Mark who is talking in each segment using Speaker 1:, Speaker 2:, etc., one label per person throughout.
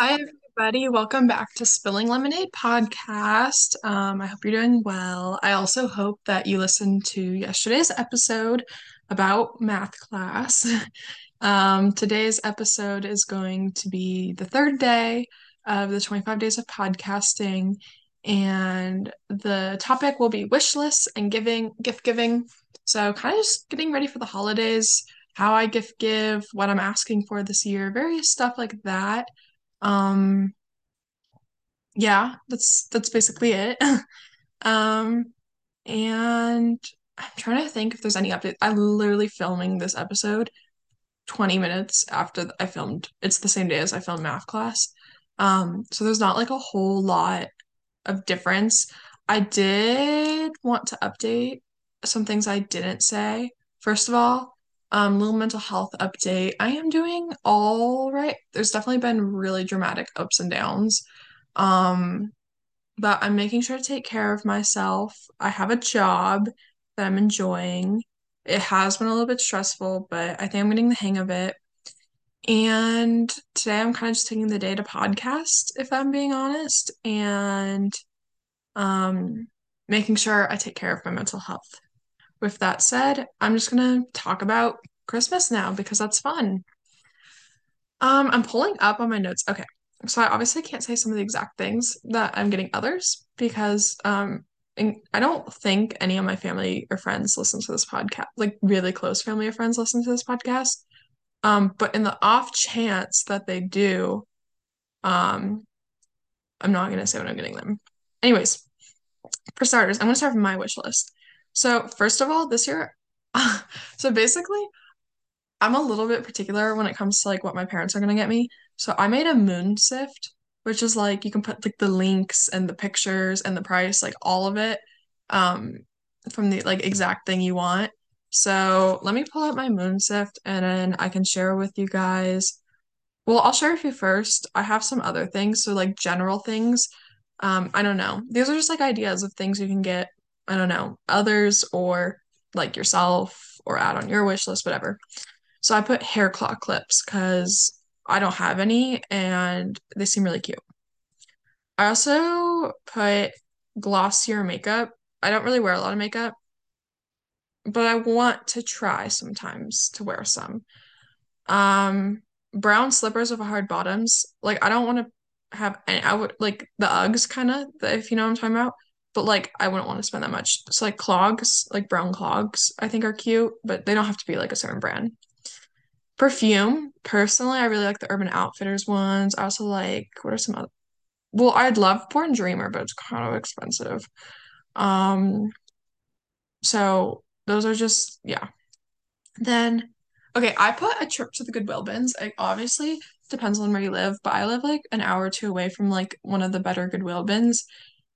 Speaker 1: Hi, everybody. Welcome back to Spilling Lemonade podcast. Um, I hope you're doing well. I also hope that you listened to yesterday's episode about math class. Um, today's episode is going to be the third day of the 25 days of podcasting, and the topic will be wish lists and giving, gift giving. So, kind of just getting ready for the holidays, how I gift give, what I'm asking for this year, various stuff like that. Um, yeah, that's that's basically it. Um, and I'm trying to think if there's any update. I'm literally filming this episode 20 minutes after I filmed. It's the same day as I filmed math class. Um, so there's not like a whole lot of difference. I did want to update some things I didn't say. First of all, um, little mental health update. I am doing all right. There's definitely been really dramatic ups and downs. Um, but I'm making sure to take care of myself. I have a job that I'm enjoying. It has been a little bit stressful, but I think I'm getting the hang of it. And today I'm kind of just taking the day to podcast, if I'm being honest, and um, making sure I take care of my mental health. With that said, I'm just gonna talk about Christmas now because that's fun. Um, I'm pulling up on my notes. Okay. So I obviously can't say some of the exact things that I'm getting others because um I don't think any of my family or friends listen to this podcast, like really close family or friends listen to this podcast. Um, but in the off chance that they do, um, I'm not gonna say what I'm getting them. Anyways, for starters, I'm gonna start with my wish list. So first of all, this year, so basically I'm a little bit particular when it comes to like what my parents are gonna get me. So I made a MoonSift, which is like you can put like the links and the pictures and the price, like all of it, um, from the like exact thing you want. So let me pull up my MoonSift and then I can share with you guys. Well, I'll share with you first. I have some other things, so like general things. Um, I don't know. These are just like ideas of things you can get, I don't know, others or like yourself or add on your wish list, whatever. So I put hair claw clips because I don't have any and they seem really cute. I also put Glossier makeup. I don't really wear a lot of makeup, but I want to try sometimes to wear some. Um, brown slippers with hard bottoms. Like I don't want to have any, I would like the Uggs kind of, if you know what I'm talking about. But like I wouldn't want to spend that much. So like clogs, like brown clogs, I think are cute, but they don't have to be like a certain brand. Perfume, personally, I really like the Urban Outfitters ones. I also like what are some other well, I'd love Born Dreamer, but it's kind of expensive. Um, so those are just yeah. Then okay, I put a trip to the Goodwill bins. Like obviously depends on where you live, but I live like an hour or two away from like one of the better Goodwill bins,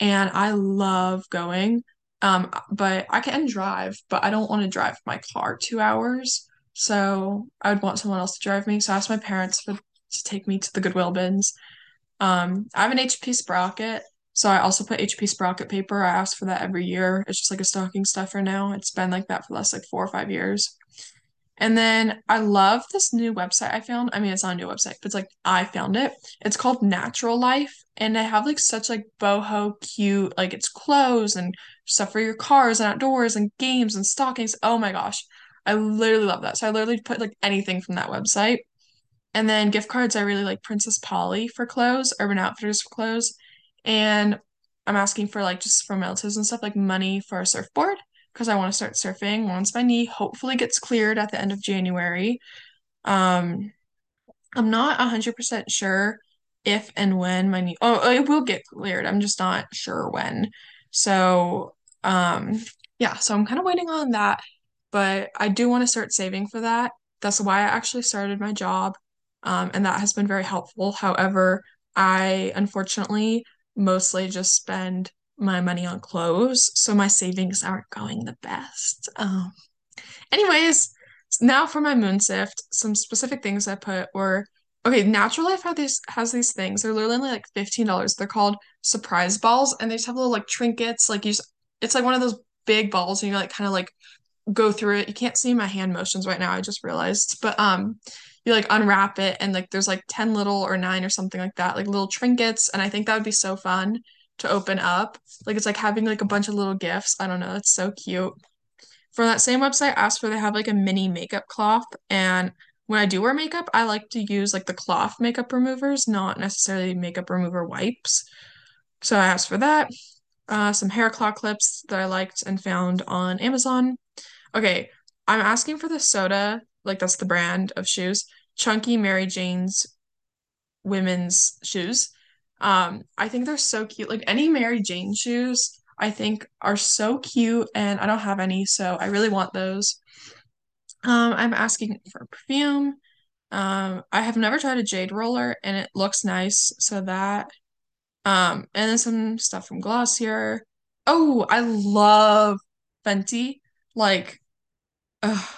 Speaker 1: and I love going. Um, but I can drive, but I don't want to drive my car two hours. So I would want someone else to drive me. So I asked my parents for to take me to the Goodwill bins. Um, I have an HP sprocket, so I also put HP sprocket paper. I ask for that every year. It's just like a stocking stuffer now. It's been like that for the last like four or five years. And then I love this new website I found. I mean, it's not a new website, but it's like I found it. It's called Natural Life, and they have like such like boho cute, like it's clothes and stuff for your cars and outdoors and games and stockings. Oh my gosh. I literally love that. So I literally put like anything from that website. And then gift cards, I really like Princess Polly for clothes, Urban Outfitters for clothes. And I'm asking for like just from relatives and stuff, like money for a surfboard because I want to start surfing once my knee hopefully gets cleared at the end of January. Um, I'm not 100% sure if and when my knee, oh, it will get cleared. I'm just not sure when. So, um, yeah, so I'm kind of waiting on that, but I do want to start saving for that. That's why I actually started my job, um, and that has been very helpful. However, I unfortunately mostly just spend my money on clothes, so my savings aren't going the best. Um, anyways, now for my MoonSift, some specific things I put were okay, Natural Life has these has these things. They're literally like $15. They're called surprise balls, and they just have little like trinkets, like you just, it's like one of those big balls, and you like kind of like go through it. You can't see my hand motions right now, I just realized. But um you like unwrap it and like there's like 10 little or 9 or something like that, like little trinkets and I think that would be so fun to open up. Like it's like having like a bunch of little gifts. I don't know, it's so cute. From that same website, I asked for they have like a mini makeup cloth and when I do wear makeup, I like to use like the cloth makeup removers, not necessarily makeup remover wipes. So I asked for that. Uh, some hair claw clips that I liked and found on Amazon. Okay, I'm asking for the soda, like that's the brand of shoes, Chunky Mary Jane's women's shoes. Um, I think they're so cute. Like any Mary Jane shoes, I think are so cute, and I don't have any, so I really want those. Um, I'm asking for perfume. Um, I have never tried a jade roller, and it looks nice, so that. Um, and then some stuff from Glossier. Oh, I love Fenty. Like, ugh,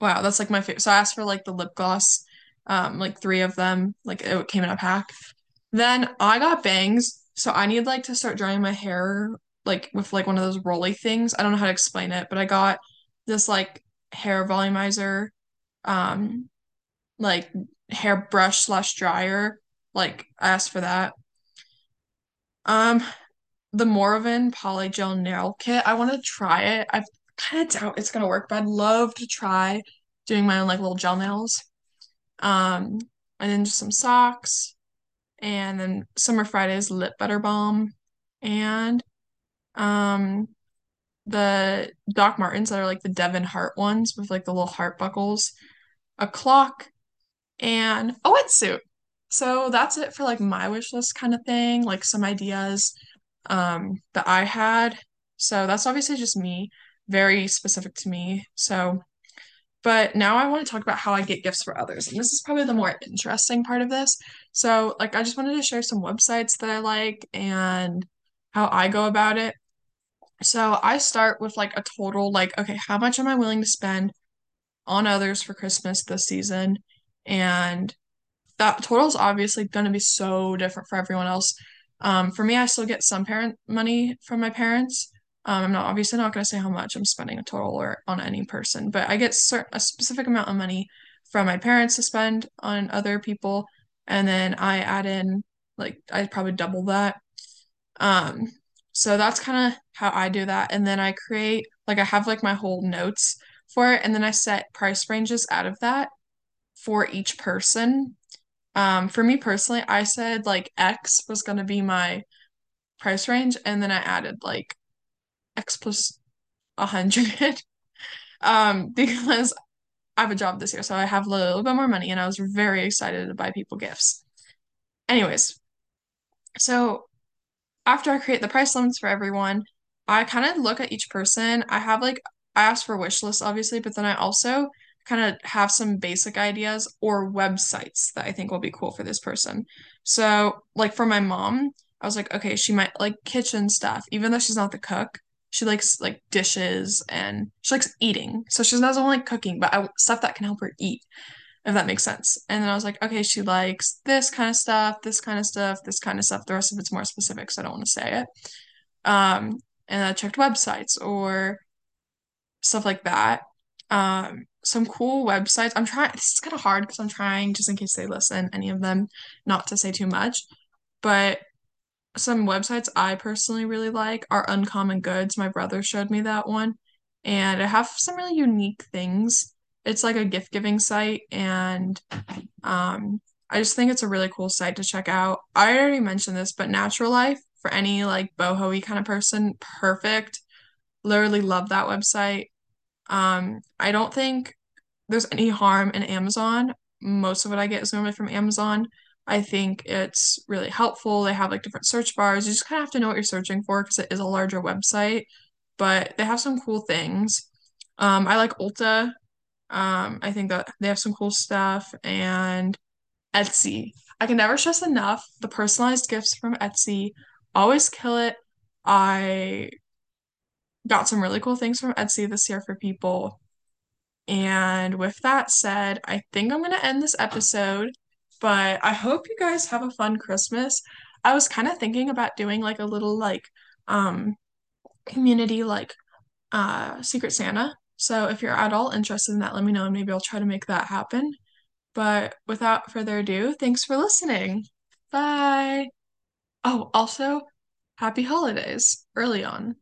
Speaker 1: wow, that's like my favorite. So I asked for like the lip gloss, um, like three of them. Like it came in a pack. Then I got bangs, so I need like to start drying my hair like with like one of those rolly things. I don't know how to explain it, but I got this like hair volumizer, um, like hair brush slash dryer. Like I asked for that. Um, the Morovan Polygel Nail Kit. I want to try it. I kind of doubt it's gonna work, but I'd love to try doing my own like little gel nails. Um, and then just some socks, and then Summer Fridays lip butter balm, and um the Doc Martens that are like the Devon heart ones with like the little heart buckles, a clock, and a wetsuit. So that's it for like my wish list kind of thing, like some ideas um that I had. So that's obviously just me, very specific to me. So, but now I want to talk about how I get gifts for others. And this is probably the more interesting part of this. So, like I just wanted to share some websites that I like and how I go about it. So, I start with like a total like okay, how much am I willing to spend on others for Christmas this season? And that total is obviously going to be so different for everyone else. Um, for me, I still get some parent money from my parents. Um, I'm not obviously not going to say how much I'm spending a total or on any person, but I get cert- a specific amount of money from my parents to spend on other people, and then I add in like I probably double that. Um, so that's kind of how I do that, and then I create like I have like my whole notes for it, and then I set price ranges out of that for each person um, for me personally, I said like X was gonna be my price range, and then I added like X plus a hundred. um, because I have a job this year, so I have a little bit more money, and I was very excited to buy people gifts. Anyways, so after I create the price limits for everyone, I kind of look at each person. I have like I ask for wish lists, obviously, but then I also kind of have some basic ideas or websites that I think will be cool for this person. So, like for my mom, I was like, okay, she might like kitchen stuff, even though she's not the cook. She likes like dishes and she likes eating. So she doesn't like cooking, but I, stuff that can help her eat, if that makes sense. And then I was like, okay, she likes this kind of stuff, this kind of stuff, this kind of stuff. The rest of it's more specific, so I don't want to say it. Um, and I checked websites or stuff like that. Um, some cool websites. I'm trying, this is kind of hard because I'm trying, just in case they listen, any of them, not to say too much. But some websites I personally really like are Uncommon Goods. My brother showed me that one, and I have some really unique things. It's like a gift giving site, and um, I just think it's a really cool site to check out. I already mentioned this, but Natural Life for any like boho kind of person, perfect. Literally love that website. Um, I don't think there's any harm in Amazon. Most of what I get is normally from Amazon. I think it's really helpful. They have like different search bars. You just kind of have to know what you're searching for because it is a larger website, but they have some cool things. Um, I like Ulta. Um, I think that they have some cool stuff and Etsy. I can never stress enough the personalized gifts from Etsy always kill it. I got some really cool things from Etsy this year for people. And with that said, I think I'm going to end this episode, but I hope you guys have a fun Christmas. I was kind of thinking about doing like a little like um community like uh Secret Santa So if you're at all interested in that, let me know and maybe I'll try to make that happen. But without further ado, thanks for listening. Bye. Oh, also, happy holidays early on.